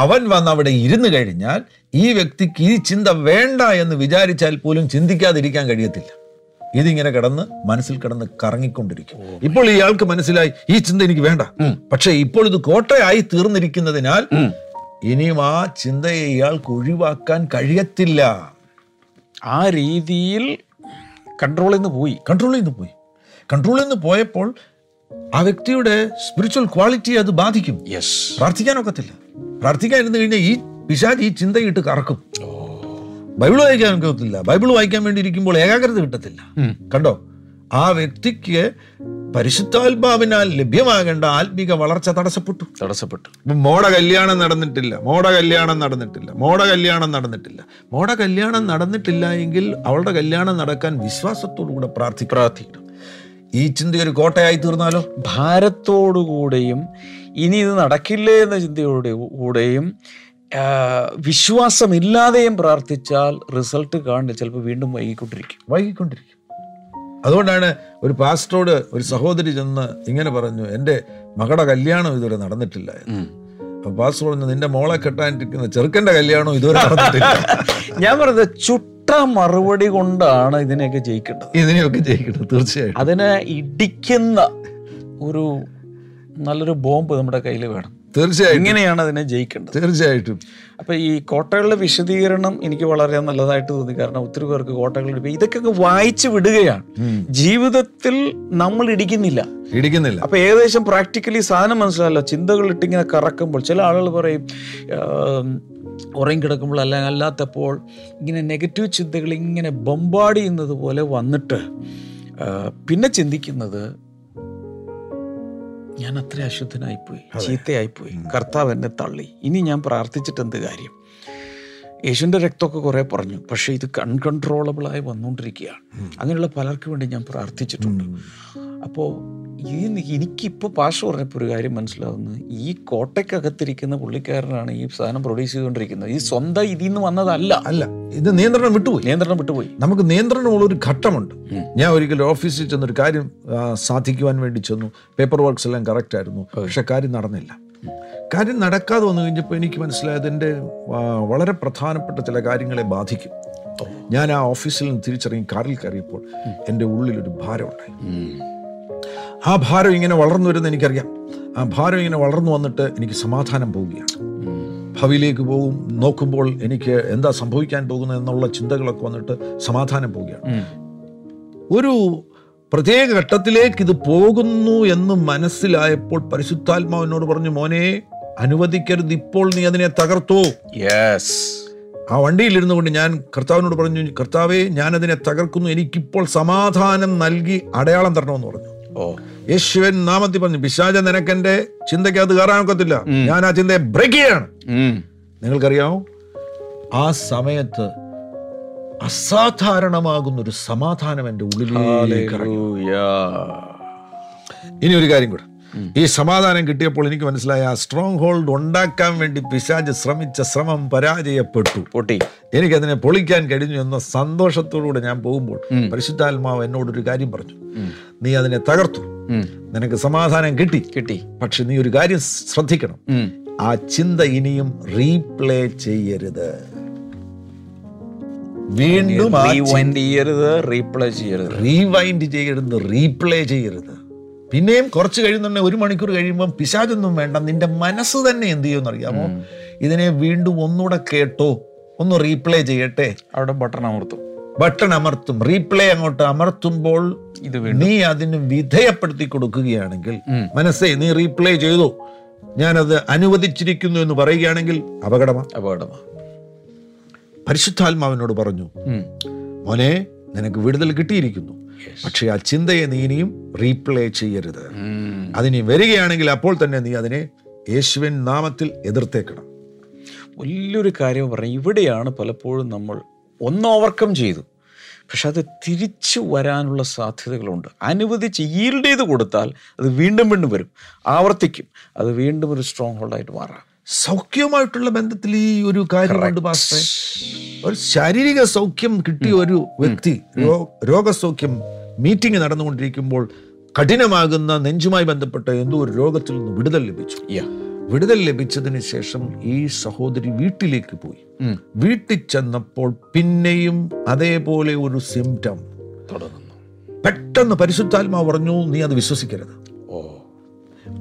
അവൻ വന്ന് അവിടെ ഇരുന്ന് കഴിഞ്ഞാൽ ഈ വ്യക്തിക്ക് ഈ ചിന്ത വേണ്ട എന്ന് വിചാരിച്ചാൽ പോലും ചിന്തിക്കാതിരിക്കാൻ കഴിയത്തില്ല. ഇതിങ്ങനെ കിടന്ന് മനസ്സിൽ കിടന്ന് കറങ്ങിക്കൊണ്ടിരിക്കും. ഇപ്പോൾ ഇയാൾക്ക് മനസ്സിലായി ഈ ചിന്ത എനിക്ക് വേണ്ട. പക്ഷേ ഇപ്പോൾ ഇത് കോട്ടയായി തീർന്നിരിക്കുന്നതിനാൽ ഇനിയും ആ ചിന്തയെ ഇയാൾക്ക് ഒഴിവാക്കാൻ കഴിയത്തില്ല. ആ രീതിയിൽ കൺട്രോളിൽ നിന്ന് പോയി. കൺട്രോളിൽ നിന്ന് പോയി. കൺട്രോളിൽ നിന്ന് പോയപ്പോൾ ആ വ്യക്തിയുടെ സ്പിരിച്വൽ ക്വാളിറ്റി അത് ബാധിക്കും. യെസ് പ്രാർത്ഥിക്കാനൊക്കത്തില്ല. പ്രാർത്ഥിക്കാൻ ഇരുന്ന് കഴിഞ്ഞാൽ ഈ പിശാജ് ഈ ചിന്തയിട്ട് കറക്കും. ബൈബിൾ വായിക്കാൻ ഒക്കത്തില്ല. ബൈബിൾ വായിക്കാൻ വേണ്ടി ഇരിക്കുമ്പോൾ ഏകാഗ്രത കിട്ടത്തില്ല. കണ്ടോ? ആ വ്യക്തിക്ക് പരിശുദ്ധാത്മാവിനാൽ ലഭ്യമാകേണ്ട ആത്മീക വളർച്ച തടസ്സപ്പെട്ടു. തടസ്സപ്പെട്ടു. മോട മോടെ കല്യാണം നടന്നിട്ടില്ല മോട കല്യാണം നടന്നിട്ടില്ല മോട കല്യാണം നടന്നിട്ടില്ല. മോട കല്യാണം നടന്നിട്ടില്ല എങ്കിൽ അവളുടെ കല്യാണം നടക്കാൻ വിശ്വാസത്തോടു കൂടെ പ്രാർത്ഥിക്കണം. പ്രാർത്ഥിക്കണം. ഈ ചിന്ത ഒരു കോട്ടയായി തീർന്നാലോ? ഭാരത്തോടുകൂടെയും ഇനി ഇത് നടക്കില്ലേ എന്ന ചിന്തയോടെ കൂടെയും വിശ്വാസമില്ലാതെയും പ്രാർത്ഥിച്ചാൽ റിസൾട്ട് കാണില്ല ചിലപ്പോൾ വീണ്ടും വൈകിക്കൊണ്ടിരിക്കും. വൈകിക്കൊണ്ടിരിക്കും. അതുകൊണ്ടാണ് ഒരു പാസ്റ്ററോട് ഒരു സഹോദരി ചെന്ന് ഇങ്ങനെ പറഞ്ഞു എന്റെ മകളുടെ കല്യാണം ഇതുവരെ നടന്നിട്ടില്ല എന്ന്. അപ്പൊ പാസ്റ്റർ പറഞ്ഞു നിന്റെ മോളെ കെട്ടാനിരിക്കുന്ന ചെറുക്കന്റെ കല്യാണം ഇതുവരെ നടന്നിട്ടില്ല. ഞാൻ പറഞ്ഞത് ചുട്ട മറുപടി കൊണ്ടാണ് ഇതിനെയൊക്കെ ജയിക്കേണ്ടത്. ഇതിനെയൊക്കെ ജയിക്കേണ്ടത് തീർച്ചയായും അതിനെ ഇടിക്കുന്ന ഒരു നല്ലൊരു ബോംബ് നമ്മുടെ കയ്യിൽ വേണം. തീർച്ചയായിട്ടും. ഇങ്ങനെയാണ് അതിനെ ജയിക്കേണ്ടത്? തീർച്ചയായിട്ടും. അപ്പൊ ഈ കോട്ടകളുടെ വിശദീകരണം എനിക്ക് വളരെ നല്ലതായിട്ട് തോന്നി. കാരണം ഒത്തിരി പേർക്ക് കോട്ടകളുടെ ഇതൊക്കെ വായിച്ചു വിടുകയാണ്. ജീവിതത്തിൽ നമ്മൾ ഇടിക്കുന്നില്ല. ഇടിക്കുന്നില്ല. അപ്പൊ ഏകദേശം പ്രാക്ടിക്കലി സാധനം മനസ്സിലായല്ലോ. ചിന്തകൾ ഇട്ടിങ്ങനെ കറക്കുമ്പോൾ ചില ആളുകൾ പറയും ഉറങ്ങി കിടക്കുമ്പോൾ അല്ലെങ്കിൽ അല്ലാത്തപ്പോൾ ഇങ്ങനെ നെഗറ്റീവ് ചിന്തകൾ ഇങ്ങനെ ബൊമ്പാട് ചെയ്യുന്നത് പോലെ വന്നിട്ട് പിന്നെ ചിന്തിക്കുന്നത് ഞാൻ അത്ര അശുദ്ധനായിപ്പോയി ചീത്തയായിപ്പോയി. കർത്താവ് എന്നെ തള്ളി. ഇനി ഞാൻ പ്രാർത്ഥിച്ചിട്ട് എന്ത് കാര്യം? യേശുവിന്റെ രക്തമൊക്കെ കുറേ പറഞ്ഞു പക്ഷേ ഇത് അൺകൺട്രോളബിളായി വന്നുകൊണ്ടിരിക്കുകയാണ്. അങ്ങനെയുള്ള പലർക്കു വേണ്ടി ഞാൻ പ്രാർത്ഥിച്ചിട്ടുണ്ട്. അപ്പോൾ ഈ എനിക്കിപ്പോൾ പാഷ പറഞ്ഞപ്പോൾ ഒരു കാര്യം മനസ്സിലാവുന്നത് ഈ കോട്ടയ്ക്കകത്തിരിക്കുന്ന പുള്ളിക്കാരനാണ് ഈ സാധനം പ്രൊഡ്യൂസ് ചെയ്തുകൊണ്ടിരിക്കുന്നത്. ഈ സ്വന്തം ഇതിൽ നിന്ന് വന്നതല്ല. അല്ല ഇത് നിയന്ത്രണം വിട്ടുപോയി. നിയന്ത്രണം വിട്ടുപോയി. നമുക്ക് നിയന്ത്രണമുള്ള ഒരു ഘട്ടമുണ്ട്. ഞാൻ ഒരിക്കലും ഓഫീസിൽ ചെന്നൊരു കാര്യം സാധിക്കുവാൻ വേണ്ടി ചെന്നു. പേപ്പർ വർക്ക്സ് എല്ലാം കറക്റ്റ് ആയിരുന്നു. പക്ഷെ കാര്യം നടന്നില്ല. കാര്യം നടക്കാതെ വന്നു കഴിഞ്ഞപ്പോൾ എനിക്ക് മനസ്സിലായത് എന്റെ വളരെ പ്രധാനപ്പെട്ട ചില കാര്യങ്ങളെ ബാധിക്കും. ഞാൻ ആ ഓഫീസിൽ നിന്ന് തിരിച്ചറിയും കാറിൽ കയറിയപ്പോൾ എന്റെ ഉള്ളിലൊരു ഭാരമുണ്ടായി. ആ ഭാരം ഇങ്ങനെ വളർന്നു വരുന്നത് എനിക്കറിയാം. ആ ഭാരം ഇങ്ങനെ വളർന്നു വന്നിട്ട് എനിക്ക് സമാധാനം പോവുകയാണ്. ഭാവിയിലേക്ക് പോകും നോക്കുമ്പോൾ എനിക്ക് എന്താ സംഭവിക്കാൻ പോകുന്നത് എന്നുള്ള ചിന്തകളൊക്കെ വന്നിട്ട് സമാധാനം പോവുകയാണ്. ഒരു പ്രത്യേക ഘട്ടത്തിലേക്ക് ഇത് പോകുന്നു എന്ന് മനസ്സിലായപ്പോൾ പരിശുദ്ധാത്മാവിനോട് പറഞ്ഞു മോനെ അനുവദിക്കരുത് ഇപ്പോൾ നീ അതിനെ തകർത്തോ. യെസ് ആ വണ്ടിയിലിരുന്നു കൊണ്ട് ഞാൻ കർത്താവിനോട് പറഞ്ഞു കർത്താവേ ഞാൻ അതിനെ തകർക്കുന്നു എനിക്കിപ്പോൾ സമാധാനം നൽകി അടയാളം തരണമെന്ന് പറഞ്ഞു. യേശുവൻ നാമത്തിൽ പറഞ്ഞു പിശാജ നിനക്കെന്റെ ചിന്തയ്ക്ക് അത് കയറാൻ ഒക്കത്തില്ല. ഞാൻ ആ ചിന്തയെ ബ്രേക്ക് ചെയ്യാണ്. നിങ്ങൾക്കറിയാമോ? ആ സമയത്ത് അസാധാരണമാകുന്ന ഒരു സമാധാനം എന്റെ ഉള്ളിലേക്ക്. ഇനി ഒരു കാര്യം കൂടെ. ഈ സമാധാനം കിട്ടിയപ്പോൾ എനിക്ക് മനസ്സിലായ ആ സ്ട്രോങ് ഹോൾഡ് ഉണ്ടാക്കാൻ വേണ്ടി പിശാജ് ശ്രമിച്ച ശ്രമം പരാജയപ്പെട്ടു. പൊട്ടി. എനിക്കതിനെ പൊളിക്കാൻ കഴിഞ്ഞു എന്ന സന്തോഷത്തോടുകൂടെ ഞാൻ പോകുമ്പോൾ പരിശുദ്ധാത്മാവ് എന്നോടൊരു കാര്യം പറഞ്ഞു. നീ അതിനെ തകർത്തു. നിനക്ക് സമാധാനം കിട്ടി. കിട്ടി. പക്ഷെ നീ ഒരു കാര്യം ശ്രദ്ധിക്കണം. ആ ചിന്ത ഇനിയും റീപ്ലേ ചെയ്യരുത്. വീണ്ടും റീവൈൻഡ് ചെയ്യരുത് റീപ്ലേ ചെയ്യരുത്. റീവൈൻഡ് ചെയ്യരുത് റീപ്ലേ ചെയ്യരുത്. പിന്നെയും കുറച്ച് കഴിയുന്നുണ്ടെങ്കിൽ ഒരു മണിക്കൂർ കഴിയുമ്പം പിശാചൊന്നും വേണ്ട. നിന്റെ മനസ്സ് തന്നെ എന്ത് ചെയ്യുമെന്ന് അറിയാമോ? ഇതിനെ വീണ്ടും ഒന്നുകൂടെ കേട്ടോ. ഒന്ന് റീപ്ലേ ചെയ്യട്ടെ. അവിടെ ബട്ടൺ അമർത്തും. ബട്ടൺ അമർത്തും. റീപ്ലേ അങ്ങോട്ട് അമർത്തുമ്പോൾ ഇത് നീ അതിന് വിധേയപ്പെടുത്തി കൊടുക്കുകയാണെങ്കിൽ മനസ്സേ നീ റീപ്ലേ ചെയ്തു. ഞാനത് അനുവദിച്ചിരിക്കുന്നു എന്ന് പറയുകയാണെങ്കിൽ അപകടമാ. അപകടമാ. പരിശുദ്ധാത്മാവിനോട് പറഞ്ഞു. മോനെ നിനക്ക് വിടുതൽ കിട്ടിയിരിക്കുന്നു. പക്ഷേ ആ ചിന്തയെ നീ ഇനിയും റീപ്ലേ ചെയ്യരുത്. അതിനി വരികയാണെങ്കിൽ അപ്പോൾ തന്നെ നീ അതിനെ യേശുവിൻ നാമത്തിൽ എതിർത്തേക്കണം. വലിയൊരു കാര്യം പറഞ്ഞു ഇവിടെയാണ് പലപ്പോഴും നമ്മൾ ഒന്ന് ഓവർകം ചെയ്തു. പക്ഷെ അത് തിരിച്ചു വരാനുള്ള സാധ്യതകളുണ്ട്. അനുവദിച്ച് ഈൽഡ് ചെയ്ത് കൊടുത്താൽ അത് വീണ്ടും വീണ്ടും വരും. ആവർത്തിക്കും. അത് വീണ്ടും ഒരു സ്ട്രോങ് ഹോൾഡായിട്ട് മാറാം. സൗഖ്യവുമായിട്ടുള്ള ബന്ധത്തിൽ ഈ ഒരു കാര്യം കൊണ്ട് പാസ്റ്ററെ. ഒരു ശാരീരിക സൗഖ്യം കിട്ടിയ ഒരു വ്യക്തി രോഗസൗഖ്യം മീറ്റിംഗ് നടന്നുകൊണ്ടിരിക്കുമ്പോൾ കഠിനമാകുന്ന നെഞ്ചുമായി ബന്ധപ്പെട്ട എന്തോ ഒരു രോഗത്തിൽ നിന്ന് വിടുതൽ ലഭിച്ചു. വിടുതൽ ലഭിച്ചതിന് ശേഷം ഈ സഹോദരി വീട്ടിലേക്ക് പോയി. വീട്ടിൽ ചെന്നപ്പോൾ പിന്നെയും അതേപോലെ ഒരു സിംറ്റം തുടങ്ങുന്നു പെട്ടെന്ന് പരിശുദ്ധാത്മാ പറഞ്ഞു നീ അത് വിശ്വസിക്കരുത്.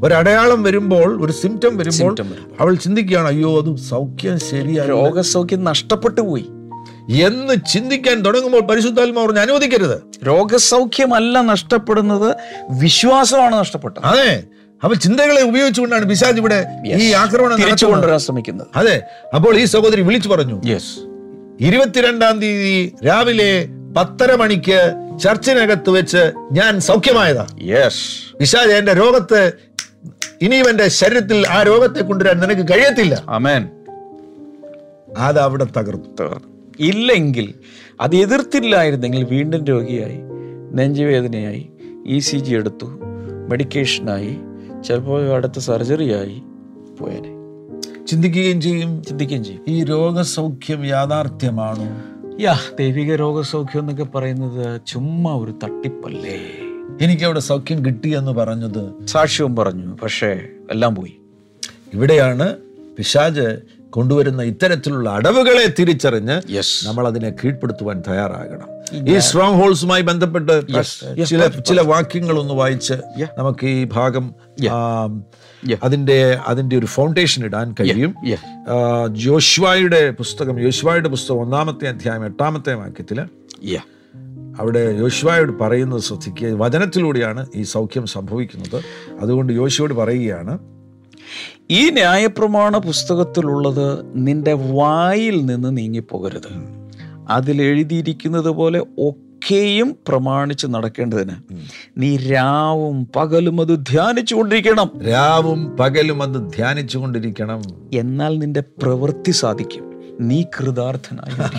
ഒരടയാളം വരുമ്പോൾ ഒരു സിംറ്റം വരുമ്പോൾ അവൾ ചിന്തിക്കുകയാണ് അയ്യോ അത് സൗഖ്യം ശരിയായി രോഗസൗഖ്യം നഷ്ടപ്പെട്ടു പോയി. എന്ന് ചിന്തിക്കാൻ തുടങ്ങുമ്പോൾ പരിശുദ്ധാത്മാവ് പറഞ്ഞ് അനുവദിക്കരുത്. രോഗസൗഖ്യമല്ല നഷ്ടപ്പെടുന്നത് വിശ്വാസമാണ് നഷ്ടപ്പെട്ടത്. അതെ. അപ്പൊ ചിന്തകളെ ഉപയോഗിച്ചുകൊണ്ടാണ് പിശാജ് ഇവിടെ ഈ ആക്രമണം തിരിച്ചു. കൊണ്ടുവരാൻ ശ്രമിക്കുന്നത്. അതെ. അപ്പോൾ ഈ സഹോദരി വിളിച്ചു പറഞ്ഞു. യെസ് ഇരുപത്തിരണ്ടാം തീയതി രാവിലെ പത്തര മണിക്ക് ചർച്ചിനകത്ത് വെച്ച് ഞാൻ സൗഖ്യമായതാ. യെസ് പിശാജ് എന്റെ രോഗത്തെ ഇനിയും ഇവന്റെ ശരീരത്തിൽ ആ രോഗത്തെ കൊണ്ടുവരാൻ നിനക്ക് കഴിയത്തില്ല. അമേൻ അത് അവിടെ തകർന്നു. ഇല്ലെങ്കിൽ അത് എതിർത്തില്ലായിരുന്നെങ്കിൽ വീണ്ടും രോഗിയായി നെഞ്ചുവേദനയായി ഇ സി ജി എടുത്തു മെഡിക്കേഷനായി ചിലപ്പോൾ അടുത്ത സർജറിയായി പോയനെ. ചിന്തിക്കുകയും ചെയ്യും. ചിന്തിക്കുകയും ചെയ്യും. ഈ രോഗസൗഖ്യം യാഥാർത്ഥ്യമാണോ? യാ ദൈവിക രോഗസൗഖ്യം എന്നൊക്കെ പറയുന്നത് ചുമ്മാ ഒരു തട്ടിപ്പല്ലേ? എനിക്ക് അവിടെ സൗഖ്യം കിട്ടി എന്ന് പറഞ്ഞത് സാക്ഷ്യവും പറഞ്ഞു പക്ഷേ എല്ലാം പോയി. ഇവിടെയാണ് പിശാജ് കൊണ്ടുവരുന്ന ഇത്തരത്തിലുള്ള അടവുകളെ തിരിച്ചറിഞ്ഞ് നമ്മൾ അതിനെ കീഴ്പ്പെടുത്തുവാൻ തയ്യാറാകണം. ഈ സ്ട്രോങ് ഹോൾസുമായി ബന്ധപ്പെട്ട് ചില ചില വാക്യങ്ങൾ ഒന്ന് വായിച്ച് നമുക്ക് ഈ ഭാഗം അതിന്റെ അതിന്റെ ഒരു ഫൗണ്ടേഷൻ ഇടാൻ കഴിയും. ജോഷ്വായുടെ പുസ്തകം യോശുവായുടെ പുസ്തകം ഒന്നാമത്തെ അധ്യായം എട്ടാമത്തെ വാക്യത്തിൽ യാ അവിടെ യോശുവായോട് പറയുന്നത് ശ്രദ്ധിക്കുക. വചനത്തിലൂടെയാണ് ഈ സൗഖ്യം സംഭവിക്കുന്നത്. അതുകൊണ്ട് യോശുവോട് പറയുകയാണ് ഈ ന്യായപ്രമാണ പുസ്തകത്തിലുള്ളത് നിന്റെ വായിൽ നിന്ന് നീങ്ങിപ്പോകരുത്. അതിൽ എഴുതിയിരിക്കുന്നത് പോലെ ഒക്കെയും പ്രമാണിച്ച് നടക്കേണ്ടതിന് നീ രാവും പകലും അത് ധ്യാനിച്ചു കൊണ്ടിരിക്കണം രാവും പകലും അത് ധ്യാനിച്ചു കൊണ്ടിരിക്കണം എന്നാൽ നിന്റെ പ്രവൃത്തി സാധിക്കും. നീ കൃതാർത്ഥനായി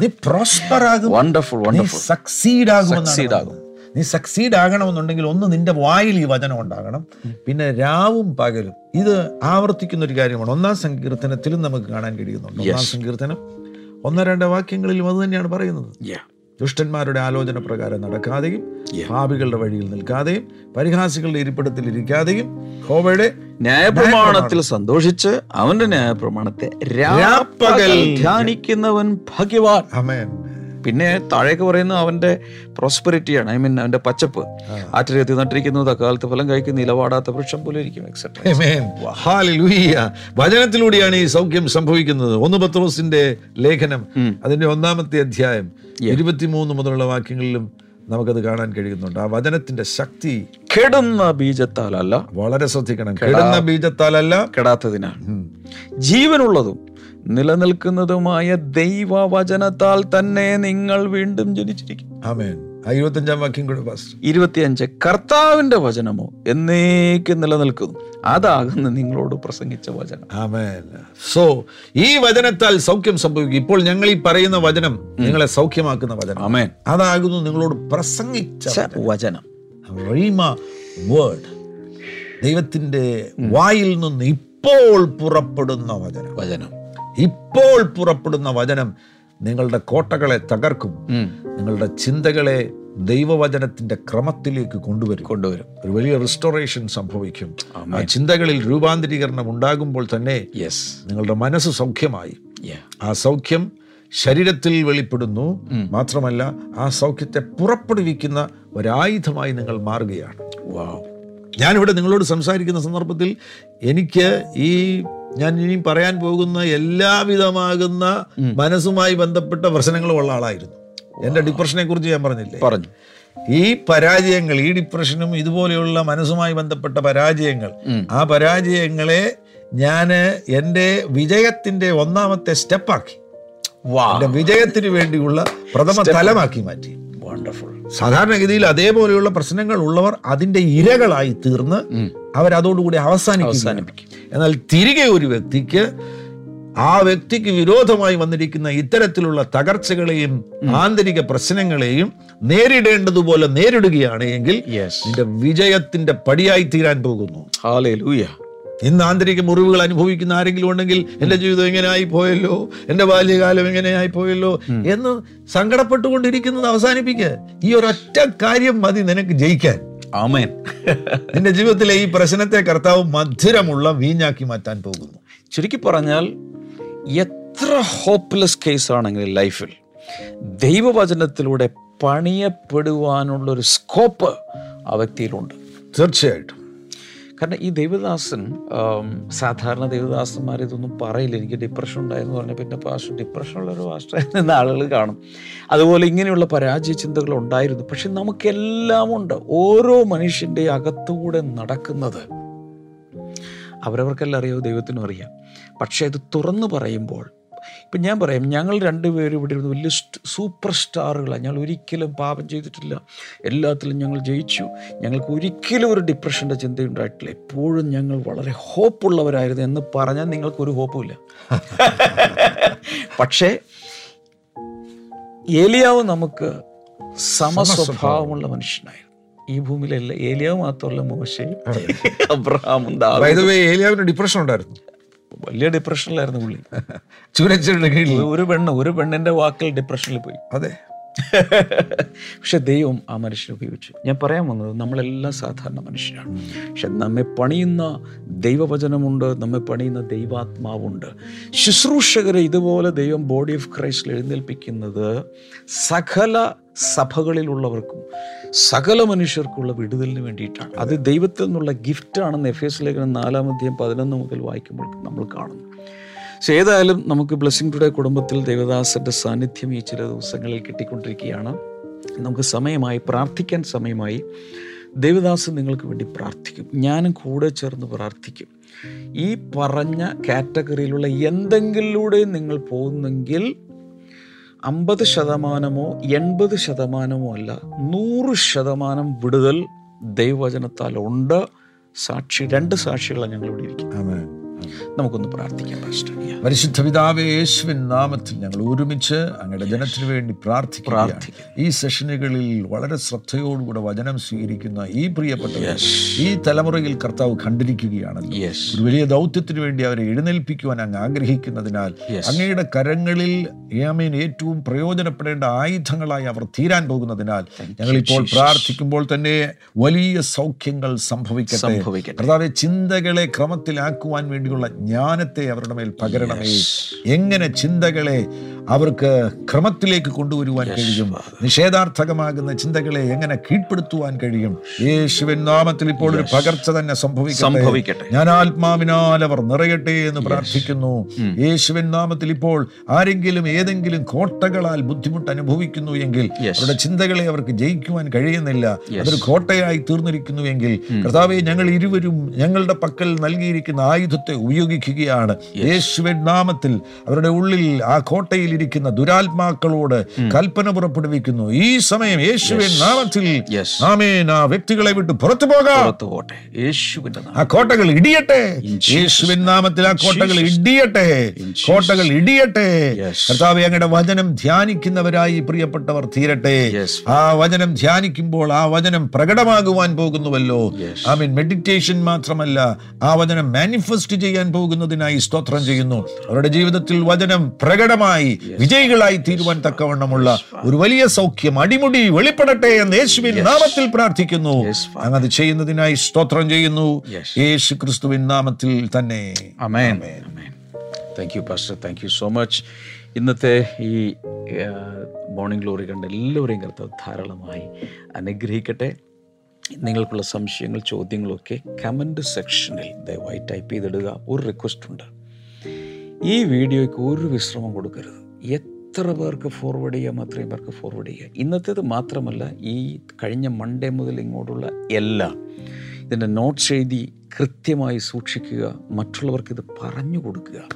നീ പ്രോസ്പർ ആകും വണ്ടർഫുൾ വണ്ടർഫുൾ സക്സീഡ് Succeed ആകും. നീ സക്സീഡ് ആകണമെന്നുണ്ടെങ്കിൽ ഒന്ന് നിന്റെ വായിൽ ഈ വചനം ഉണ്ടാകണം. പിന്നെ രാവും പകലും. ഇത് ആവർത്തിക്കുന്ന ഒരു കാര്യമാണ്. ഒന്നാം സങ്കീർത്തനത്തിലും നമുക്ക് കാണാൻ കഴിയുന്നുണ്ട്. ഒന്നാം സങ്കീർത്തനം. ഒന്നോ രണ്ടോ വാക്യങ്ങളിലും അത് തന്നെയാണ് പറയുന്നത്. ദുഷ്ടന്മാരുടെ ആലോചന പ്രകാരം നടക്കാതെയും ഭാവികളുടെ വഴിയിൽ നിൽക്കാതെയും പരിഹാസികളുടെ ഇരിപ്പിടത്തിൽ ഇരിക്കാതെയും ഹോവയുടെ ന്യായപ്രമാണത്തിൽ സന്തോഷിച്ച് അവന്റെ ന്യായപ്രമാണത്തെ ധ്യാനിക്കുന്നവൻ ഭാഗ്യവാൻ. അമേൻ പിന്നെ താഴേക്ക് പറയുന്ന അവന്റെ പ്രോസ്പെരിറ്റിയാണ് ഐ മീൻ അവന്റെ പച്ചപ്പ്. ആറ്റിലെത്തി നട്ടിരിക്കുന്നത് തക്കാലത്ത് ഫലം കഴിക്കുന്ന ഇലവാടാത്ത വൃക്ഷം പോലെ ഇരിക്കും. വചനത്തിലൂടെയാണ് ഈ സൗഖ്യം സംഭവിക്കുന്നത്. ഒന്ന് പത്രോസിന്റെ ലേഖനം അതിന്റെ ഒന്നാമത്തെ അധ്യായം ഇരുപത്തിമൂന്ന് മുതലുള്ള വാക്യങ്ങളിലും നമുക്കത് കാണാൻ കഴിയുന്നുണ്ട്. ആ വചനത്തിന്റെ ശക്തി കെടുന്ന ബീജത്താലല്ല. വളരെ ശ്രദ്ധിക്കണം. കെടുന്ന ബീജത്താലല്ല. കെടാത്തതിനാണ്. ജീവനുള്ളതും നിലനിൽക്കുന്നതുമായ ദൈവവചനത്താൽ തന്നെ നിങ്ങൾ വീണ്ടും ജനിച്ചിരിക്കും ആമേൻ. ആ ഇരുപത്തഞ്ചാം വാക്യം കൂടെ ഇരുപത്തിയഞ്ച് കർത്താവിന്റെ വചനമോ എന്നേക്കും നിലനിൽക്കുന്നു. അതാകുന്നു നിങ്ങളോട് പ്രസംഗിച്ച വചനം. സോ ഈ വചനത്താൽ സൗഖ്യം സംഭവിക്കും. ഇപ്പോൾ ഞങ്ങൾ ഈ പറയുന്ന വചനം നിങ്ങളെ സൗഖ്യമാക്കുന്ന വചനം. ആമേൻ. അതാകുന്നു നിങ്ങളോട് പ്രസംഗിച്ച വചനം. റീമ വേർഡ് ദൈവത്തിന്റെ വായിൽ നിന്ന് ഇപ്പോൾ പുറപ്പെടുന്ന വചനം. വചനം. ഇപ്പോൾ പുറപ്പെടുന്ന വചനം നിങ്ങളുടെ കോട്ടകളെ തകർക്കും. നിങ്ങളുടെ ചിന്തകളെ ദൈവവചനത്തിന്റെ ക്രമത്തിലേക്ക് കൊണ്ടുവരും. കൊണ്ടുവരും. ഒരു വലിയ റിസ്റ്റോറേഷൻ സംഭവിക്കും. ആ ചിന്തകളിൽ രൂപാന്തരീകരണം ഉണ്ടാകുമ്പോൾ തന്നെ യെസ് നിങ്ങളുടെ മനസ്സ് സൗഖ്യമായി. ആ സൗഖ്യം ശരീരത്തിൽ വെളിപ്പെടുന്നു. മാത്രമല്ല ആ സൗഖ്യത്തെ പുറപ്പെടുവിക്കുന്ന ഒരായുധമായി നിങ്ങൾ മാറുകയാണ്. ഞാനിവിടെ നിങ്ങളോട് സംസാരിക്കുന്ന സന്ദർഭത്തിൽ എനിക്ക് ഈ ഞാൻ ഇനി പറയാൻ പോകുന്ന എല്ലാവിധമാകുന്ന മനസ്സുമായി ബന്ധപ്പെട്ട പ്രശ്നങ്ങളും ഉള്ള ആളായിരുന്നു. എന്റെ ഡിപ്രഷനെ കുറിച്ച് ഞാൻ പറഞ്ഞില്ലേ? പറഞ്ഞു. ഈ പരാജയങ്ങൾ ഈ ഡിപ്രഷനും ഇതുപോലെയുള്ള മനസ്സുമായി ബന്ധപ്പെട്ട പരാജയങ്ങൾ ആ പരാജയങ്ങളെ ഞാൻ എന്റെ വിജയത്തിന്റെ ഒന്നാമത്തെ സ്റ്റെപ്പാക്കി വിജയത്തിന് വേണ്ടിയുള്ള പ്രഥമ തലമാക്കി മാറ്റി. വണ്ടർഫുൾ സാധാരണഗതിയിൽ അതേപോലെയുള്ള പ്രശ്നങ്ങൾ ഉള്ളവർ അതിന്റെ ഇരകളായി തീർന്ന് അവരതോടുകൂടി അവസാനിപ്പിക്കും. എന്നാൽ തിരികെ ഒരു വ്യക്തിക്ക് ആ വ്യക്തിക്ക് വിരോധമായി വന്നിരിക്കുന്ന ഇത്തരത്തിലുള്ള തകർച്ചകളെയും ആന്തരിക പ്രശ്നങ്ങളെയും നേരിടേണ്ടതുപോലെ നേരിടുകയാണ് എങ്കിൽ വിജയത്തിന്റെ പടിയായി തീരാൻ പോകുന്നു. ഹാലേലൂയ ഇന്ന് ആന്തരിക മുറിവുകൾ അനുഭവിക്കുന്ന ആരെങ്കിലും ഉണ്ടെങ്കിൽ എന്റെ ജീവിതം എങ്ങനെയായി പോയല്ലോ? എന്റെ ബാല്യകാലം എങ്ങനെയായി പോയല്ലോ? എന്ന് സങ്കടപ്പെട്ടുകൊണ്ടിരിക്കുന്നത് അവസാനിപ്പിക്കുക ഈ ഒരൊറ്റ കാര്യം മതി നിനക്ക് ജയിക്കാൻ. ആമേൻ. നിന്റെ ജീവിതത്തിലെ ഈ പ്രശ്നത്തെ കർത്താവ് മധുരമുള്ള വീഞ്ഞാക്കി മാറ്റാൻ പോകുന്നു. ചുരുക്കി പറഞ്ഞാൽ എത്ര ഹോപ്പ്ലെസ് കേസ് ആണെങ്കിലും ലൈഫിൽ ദൈവവചനത്തിലൂടെ പണിയപ്പെടുവാനുള്ള ഒരു സ്കോപ്പ് ആ വ്യക്തിയിലുണ്ട്. തീർച്ചയായിട്ടും. കാരണം ഈ ദേവദാസൻ സാധാരണ ദേവദാസന്മാർ ഇതൊന്നും പറയില്ല. എനിക്ക് ഡിപ്രഷൻ ഉണ്ടായെന്ന് പറഞ്ഞാൽ പിന്നെ പാഷ ഡിപ്രഷനുള്ള ഒരു പാസ്റ്റർ എന്ന ആളുകൾ കാണും. അതുപോലെ ഇങ്ങനെയുള്ള പരാജയ ചിന്തകൾ ഉണ്ടായിരുന്നു. പക്ഷെ നമുക്കെല്ലാം ഉണ്ട്. ഓരോ മനുഷ്യന്റെ അകത്തൂടെ നടക്കുന്നത് അവരവർക്കെല്ലാം അറിയോ ദൈവത്തിനും അറിയാം. പക്ഷേ അത് തുറന്നു പറയുമ്പോൾ ഇപ്പം ഞാൻ പറയാം ഞങ്ങൾ രണ്ടുപേരും ഇവിടെ ഇരുന്ന് വലിയ സൂപ്പർ സ്റ്റാറുകളാണ്. ഞങ്ങൾ ഒരിക്കലും പാപം ചെയ്തിട്ടില്ല. എല്ലാത്തിലും ഞങ്ങൾ ജയിച്ചു. ഞങ്ങൾക്ക് ഒരിക്കലും ഒരു ഡിപ്രഷന്റെ ചിന്തയുണ്ടായിട്ടില്ല. എപ്പോഴും ഞങ്ങൾ വളരെ ഹോപ്പുള്ളവരായിരുന്നു എന്ന് പറഞ്ഞാൽ നിങ്ങൾക്കൊരു ഹോപ്പുമില്ല പക്ഷേ ഏലിയാവ് നമുക്ക് സമസ്വഭാവമുള്ള മനുഷ്യനായിരുന്നു. ഈ ഭൂമിയിലല്ല ഏലിയാവ് മാത്രമല്ല മോശയും അബ്രഹാമും ഏലിയാവിന് ഡിപ്രഷൻ ഉണ്ടായിരുന്നു. വലിയ ഡിപ്രഷനിലായിരുന്നു പുള്ളി. ഒരു പെണ്ണ് ഒരു പെണ്ണിന്റെ വാക്കിൽ ഡിപ്രഷനിൽ പോയി. അതെ. പക്ഷെ ദൈവം ആ മനുഷ്യനെ ഉപയോഗിച്ചു. ഞാൻ പറയാൻ വന്നത് നമ്മളെല്ലാം സാധാരണ മനുഷ്യരാണ്. പക്ഷെ നമ്മെ പണിയുന്ന ദൈവവചനമുണ്ട് നമ്മെ പണിയുന്ന ദൈവാത്മാവുണ്ട്. ശുശ്രൂഷകരെ ഇതുപോലെ ദൈവം ബോഡി ഓഫ് ക്രൈസ്റ്റിൽ എഴുന്നേൽപ്പിക്കുന്നത് സകല സഭകളിലുള്ളവർക്കും സകല മനുഷ്യർക്കുള്ള വിടുതലിന് വേണ്ടിയിട്ടാണ്. അത് ദൈവത്തിൽ നിന്നുള്ള ഗിഫ്റ്റാണെന്ന് എഫ് എസ് ലേഖനം നാലാമധ്യം പതിനൊന്ന് മുതൽ വായിക്കുമ്പോൾ നമ്മൾ കാണുന്നു. പക്ഷെ ഏതായാലും നമുക്ക് ബ്ലെസ്സിംഗ് ടുഡേ കുടുംബത്തിൽ ദേവദാസന്റെ സാന്നിധ്യം ഈ ചില ദിവസങ്ങളിൽ കിട്ടിക്കൊണ്ടിരിക്കുകയാണ്. നമുക്ക് സമയമായി പ്രാർത്ഥിക്കാൻ സമയമായി ദേവദാസൻ നിങ്ങൾക്ക് വേണ്ടി പ്രാർത്ഥിക്കും. ഞാനും കൂടെ ചേർന്ന് പ്രാർത്ഥിക്കും. ഈ പറഞ്ഞ കാറ്റഗറിയിലുള്ള എന്തെങ്കിലൂടെ നിങ്ങൾ പോകുന്നെങ്കിൽ അമ്പത് ശതമാനമോ എൺപത് ശതമാനമോ അല്ല നൂറ് ശതമാനം വിടുതൽ ദൈവവചനത്താൽ ഉണ്ട്. സാക്ഷി രണ്ട് സാക്ഷികളാണ് ഞങ്ങൾ ഇവിടെ ഇരിക്കുന്നത്. നമുക്കൊന്ന് പ്രാർത്ഥിക്കാം പരിശുദ്ധ യേശുവിൻ നാമത്തിൽ ഞങ്ങൾ ഒരുമിച്ച് അങ്ങയുടെ ജനത്തിനു വേണ്ടി പ്രാർത്ഥിക്കുകയാണ്. ഈ സെഷനുകളിൽ വളരെ ശ്രദ്ധയോടുകൂടെ വചനം സ്വീകരിക്കുന്ന ഈ പ്രിയപ്പെട്ട ഈ തലമുറയിൽ കർത്താവ് കണ്ടിരിക്കുകയാണല്ലോ. ഒരു വലിയ ദൗത്യത്തിനു വേണ്ടി അവരെ എഴുന്നേൽപ്പിക്കുവാൻ അങ്ങ് ആഗ്രഹിക്കുന്നതിനാൽ അങ്ങയുടെ കരങ്ങളിൽ ആമീൻ ഏറ്റവും പ്രയോജനപ്പെടേണ്ട ആയുധങ്ങളായി അവർ തീരാൻ പോകുന്നതിനാൽ ഞങ്ങൾ ഇപ്പോൾ പ്രാർത്ഥിക്കുമ്പോൾ തന്നെ വലിയ സൗഖ്യങ്ങൾ സംഭവിക്കട്ടെ. കർത്താവെ ചിന്തകളെ ക്രമത്തിലാക്കുവാൻ വേണ്ടിയുള്ള ജ്ഞാനത്തെ അവരുടെ മേൽ പകരണമേ. എങ്ങനെ ചിന്തകളെ അവർക്ക് ക്രമത്തിലേക്ക് കൊണ്ടുവരുവാൻ കഴിയും. നിഷേധാർത്ഥകമാകുന്ന ചിന്തകളെ എങ്ങനെ കീഴ്പ്പെടുത്തുവാൻ കഴിയും? യേശുവിൻ നാമത്തിൽ ഇപ്പോൾ ഒരു പകർച്ച തന്നെ സംഭവിക്കട്ടെ. ഞാൻ ആത്മാവിനാൽ അവർ നിറയട്ടെ എന്ന് പ്രാർത്ഥിക്കുന്നു. യേശുവിൻ നാമത്തിൽ ഇപ്പോൾ ആരെങ്കിലും ഏതെങ്കിലും കോട്ടകളാൽ ബുദ്ധിമുട്ട് അനുഭവിക്കുന്നു എങ്കിൽ അവരുടെ ചിന്തകളെ അവർക്ക് ജയിക്കുവാൻ കഴിയുന്നില്ല. അതൊരു കോട്ടയായി തീർന്നിരിക്കുന്നു എങ്കിൽ കർത്താവെ ഞങ്ങൾ ഇരുവരും ഞങ്ങളുടെ പക്കൽ നൽകിയിരിക്കുന്ന ആയുധത്തെ ഉപയോഗിക്കുകയാണ്. യേശുവിൻ നാമത്തിൽ അവരുടെ ഉള്ളിൽ ആ കോട്ടയിൽ ഇരിക്കുന്ന ദുരാത്മാക്കളോട് കൽപ്പന പുറപ്പെടുവിക്കുന്നു. ഈ സമയം യേശുവിൻ നാമത്തിൽ ആമേൻ. ആ വ്യക്തികളെ വിട്ട് പുറത്തു പോകാം. ആ കോട്ടകൾ ഇടിയട്ടെ. യേശുവിൻ നാമത്തിൽ ആ കോട്ടകൾ ഇടിയട്ടെ. കോട്ടകൾ ഇടിയട്ടെ. കർത്താവ് അങ്ങയുടെ വചനം ധ്യാനിക്കുന്നവരായി പ്രിയപ്പെട്ടവർ തീരട്ടെ. ആ വചനം ധ്യാനിക്കുമ്പോൾ ആ വചനം പ്രകടമാകുവാൻ പോകുന്നുവല്ലോ. ഐ മീൻ മെഡിറ്റേഷൻ മാത്രമല്ല ആ വചനം മാനിഫെസ്റ്റ് ചെയ്യാൻ പോകുന്നതിനായി സ്തോത്രം ചെയ്യുന്നു. അവരുടെ ജീവിതത്തിൽ വചനം പ്രകടമായി വിജയികളായി തീരുവാൻ തക്കവണ്ണമുള്ള ഒരു വലിയ സൗഖ്യം അടിമുടി വെളിപ്പെടട്ടെ എന്ന് യേശുവിൻ നാമത്തിൽ പ്രാർത്ഥിക്കുന്നു. അങ്ങ് അത് ചെയ്യുന്നതിനായി സ്തോത്രം ചെയ്യുന്നു. യേശു ക്രിസ്തുവിൻ നാമത്തിൽ തന്നെ. Thank you pastor thank you so much ഇന്നത്തെ ഈ മോർണിംഗ് ഗ്ലോറി കണ്ട എല്ലാവരെയും കർത്താവ് ധാരാളമായി അനുഗ്രഹിക്കട്ടെ. നിങ്ങൾക്കുള്ള സംശയങ്ങൾ ചോദ്യങ്ങളൊക്കെ കമന്റ് സെക്ഷനിൽ ദയവായി ടൈപ്പ് ചെയ്തിടുക. ഒരു റിക്വസ്റ്റ് ഉണ്ട്. ഈ വീഡിയോയ്ക്ക് ഒരു വിശ്രമം കൊടുക്കരുത്. എത്ര പേർക്ക് ഫോർവേഡ് ചെയ്യാം അത്രയും പേർക്ക് ഫോർവേഡ് ചെയ്യുക ഇന്നത്തേത് മാത്രമല്ല ഈ കഴിഞ്ഞ മൺഡേ മുതൽ ഇങ്ങോട്ടുള്ള എല്ലാം ഇതിന്റെ നോട്ട്സ് എഴുതി കൃത്യമായി സൂക്ഷിക്കുക മറ്റുള്ളവർക്ക് ഇത് പറഞ്ഞു കൊടുക്കുക.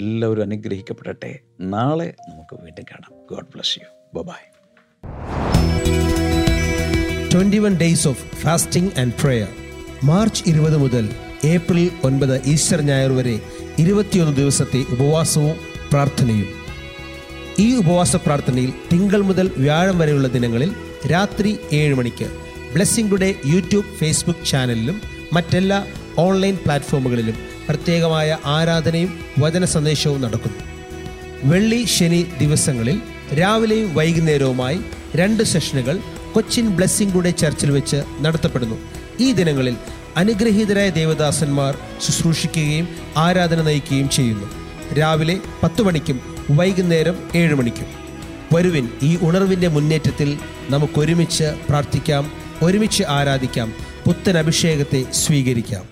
എല്ലാവരും അനുഗ്രഹിക്കപ്പെടട്ടെ. നാളെ നമുക്ക് വീണ്ടും കാണാം. God bless you bye twenty one days of fasting and prayer March ഇരുപത് മുതൽ ഏപ്രിൽ ഒൻപത് ഈസ്റ്റർ ഞായർ വരെ ഇരുപത്തിയൊന്ന് ദിവസത്തെ ഉപവാസവും പ്രാർത്ഥനയും. ഈ ഉപവാസ പ്രാർത്ഥനയിൽ തിങ്കൾ മുതൽ വ്യാഴം വരെയുള്ള ദിനങ്ങളിൽ രാത്രി ഏഴ് മണിക്ക് ബ്ലെസ്സിംഗ് ടുഡേ യൂട്യൂബ് ഫേസ്ബുക്ക് ചാനലിലും മറ്റെല്ലാ ഓൺലൈൻ പ്ലാറ്റ്ഫോമുകളിലും പ്രത്യേകമായ ആരാധനയും വചന സന്ദേശവും നടക്കുന്നു. വെള്ളി ശനി ദിവസങ്ങളിൽ രാവിലെയും വൈകുന്നേരവുമായി രണ്ട് സെഷനുകൾ കൊച്ചിൻ ബ്ലെസ്സിംഗ് ടുഡേ ചർച്ചിൽ വെച്ച് നടത്തപ്പെടുന്നു. ഈ ദിനങ്ങളിൽ അനുഗ്രഹീതരായ ദേവദാസന്മാർ ശുശ്രൂഷിക്കുകയും ആരാധന നയിക്കുകയും ചെയ്യുന്നു. രാവിലെ പത്ത് മണിക്കും വൈകുന്നേരം ഏഴ് മണിക്കും. വരുവിൻ ഈ ഉണർവിന്റെ മുന്നേറ്റത്തിൽ നമുക്കൊരുമിച്ച് പ്രാർത്ഥിക്കാം ഒരുമിച്ച് ആരാധിക്കാം പുത്തൻ അഭിഷേകത്തെ സ്വീകരിക്കാം.